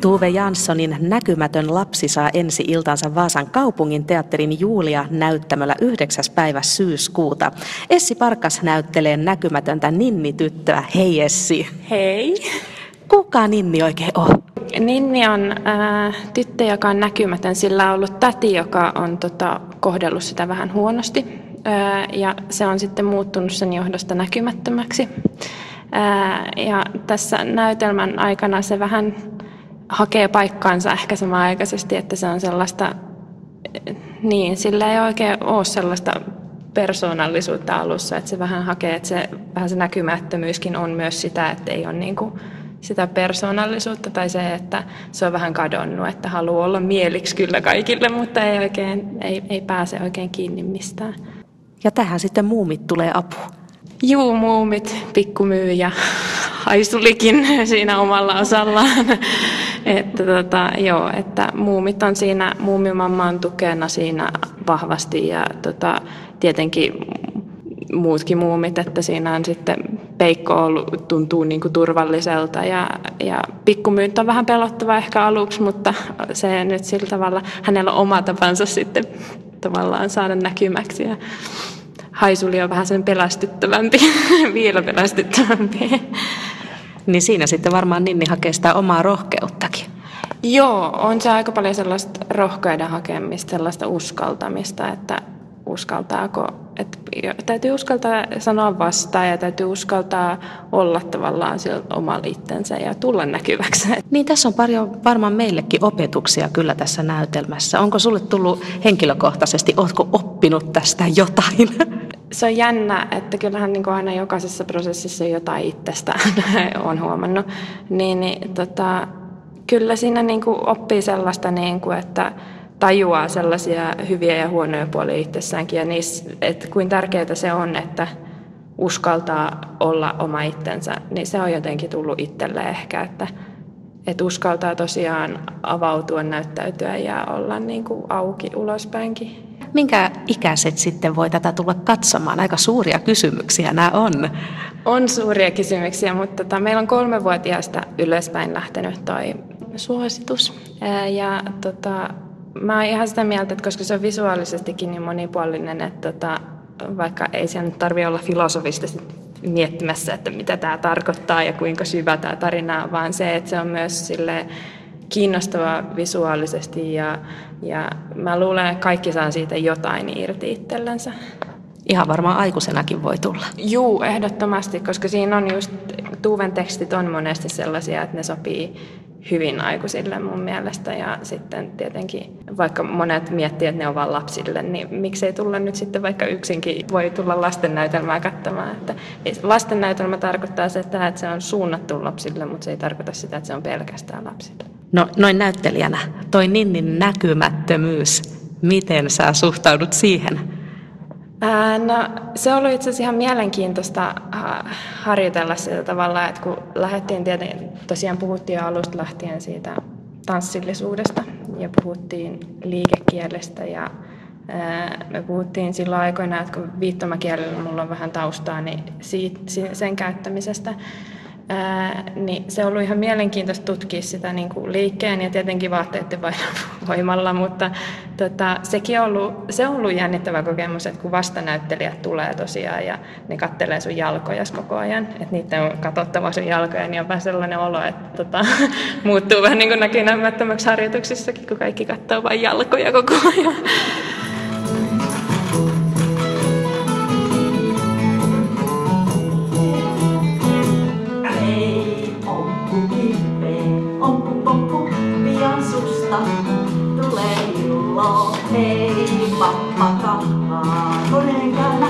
Tuve Janssonin Näkymätön lapsi saa ensi iltansa Vaasan kaupungin teatterin Julia näyttämöllä 9. päivä syyskuuta. Essi Parkas näyttelee näkymätöntä Ninni-tyttöä. Hei Essi. Hei. Kuka Ninni oikein on? Ninni on äh, tyttö, joka on näkymätön. Sillä on ollut täti, joka on tota, kohdellut sitä vähän huonosti. Äh, ja se on sitten muuttunut sen johdosta näkymättömäksi. Äh, ja tässä näytelmän aikana se vähän hakee paikkaansa ehkä samanaikaisesti, että se on sellaista, niin, sillä ei oikein ole sellaista persoonallisuutta alussa, että se vähän hakee, että se, vähän se näkymättömyyskin on myös sitä, että ei ole niin kuin sitä persoonallisuutta tai se, että se on vähän kadonnut, että haluaa olla mieliksi kyllä kaikille, mutta ei, oikein, ei, ei pääse oikein kiinni mistään. Ja tähän sitten muumit tulee apu. Juu, muumit, pikkumyyjä, haisulikin siinä omalla osallaan. Että tota, joo, että muumit on siinä, muumimamman tukena siinä vahvasti ja tota, tietenkin muutkin muumit, että siinä on sitten Peikko ollut, tuntuu niin kuin turvalliselta ja, ja pikkumyynt on vähän pelottava ehkä aluksi, mutta se nyt sillä tavalla, hänellä on oma tapansa sitten tavallaan saada näkymäksi ja haisuli on vähän sen pelästyttävämpi, vielä pelästyttävämpi. Niin siinä sitten varmaan Ninni hakee sitä omaa rohkeuttakin. Joo, on se aika paljon sellaista rohkeuden hakemista, sellaista uskaltamista, että uskaltaako, että täytyy uskaltaa sanoa vastaan ja täytyy uskaltaa olla tavallaan sillä omalla itsensä ja tulla näkyväksi. Niin tässä on paljon varmaan meillekin opetuksia kyllä tässä näytelmässä. Onko sulle tullut henkilökohtaisesti, oletko oppinut tästä jotain? Se on jännä, että kyllähän niin aina jokaisessa prosessissa jotain itsestään on huomannut. Niin, niin tota, kyllä siinä niin oppii sellaista, niin kuin, että tajuaa sellaisia hyviä ja huonoja puolia itsessäänkin ja niissä, että kuin tärkeää se on, että uskaltaa olla oma itsensä, niin se on jotenkin tullut itselle ehkä, että, että uskaltaa tosiaan avautua, näyttäytyä ja olla niin kuin auki ulospäinkin. Minkä ikäiset sitten voi tätä tulla katsomaan? Aika suuria kysymyksiä nämä on. On suuria kysymyksiä, mutta tota, meillä on kolmevuotiaasta ylöspäin lähtenyt toi suositus. Ja tota, mä oon ihan sitä mieltä, että koska se on visuaalisestikin niin monipuolinen, että tota, vaikka ei sen tarvi olla filosofisesti miettimässä, että mitä tämä tarkoittaa ja kuinka syvä tämä tarina on, vaan se, että se on myös sille kiinnostava visuaalisesti ja, ja mä luulen, että kaikki saa siitä jotain irti itsellensä. Ihan varmaan aikuisenakin voi tulla. Juu, ehdottomasti, koska siinä on just, Tuuven tekstit on monesti sellaisia, että ne sopii hyvin aikuisille mun mielestä. Ja sitten tietenkin, vaikka monet miettii, että ne on vain lapsille, niin miksei tulla nyt sitten vaikka yksinkin, voi tulla lastennäytelmää katsomaan. Että lastennäytelmä tarkoittaa sitä, että se on suunnattu lapsille, mutta se ei tarkoita sitä, että se on pelkästään lapsille. No noin näyttelijänä, toi Ninnin näkymättömyys, miten sä suhtaudut siihen? Ää, no, se ollut itse asiassa ihan mielenkiintoista harjoitella sillä tavalla, että kun lähdettiin tietenkin, tosiaan puhuttiin jo alusta lähtien siitä tanssillisuudesta ja puhuttiin liikekielestä ja ää, me puhuttiin silloin aikoina, että kun viittomakielellä mulla on vähän taustaa, niin siitä, sen käyttämisestä. Niin se on ollut ihan mielenkiintoista tutkia sitä niin kuin liikkeen ja tietenkin vaatteiden voimalla, mutta tota, sekin on ollut, se on ollut jännittävä kokemus, että kun vastanäyttelijät tulee tosiaan ja ne kattelee sun jalkoja koko ajan, että niiden on katsottava sun jalkoja, niin on vähän sellainen olo, että tota, muuttuu vähän niin kuin näkymättömäksi harjoituksissakin, kun kaikki katsoo vain jalkoja koko ajan. Mama, mama, mama,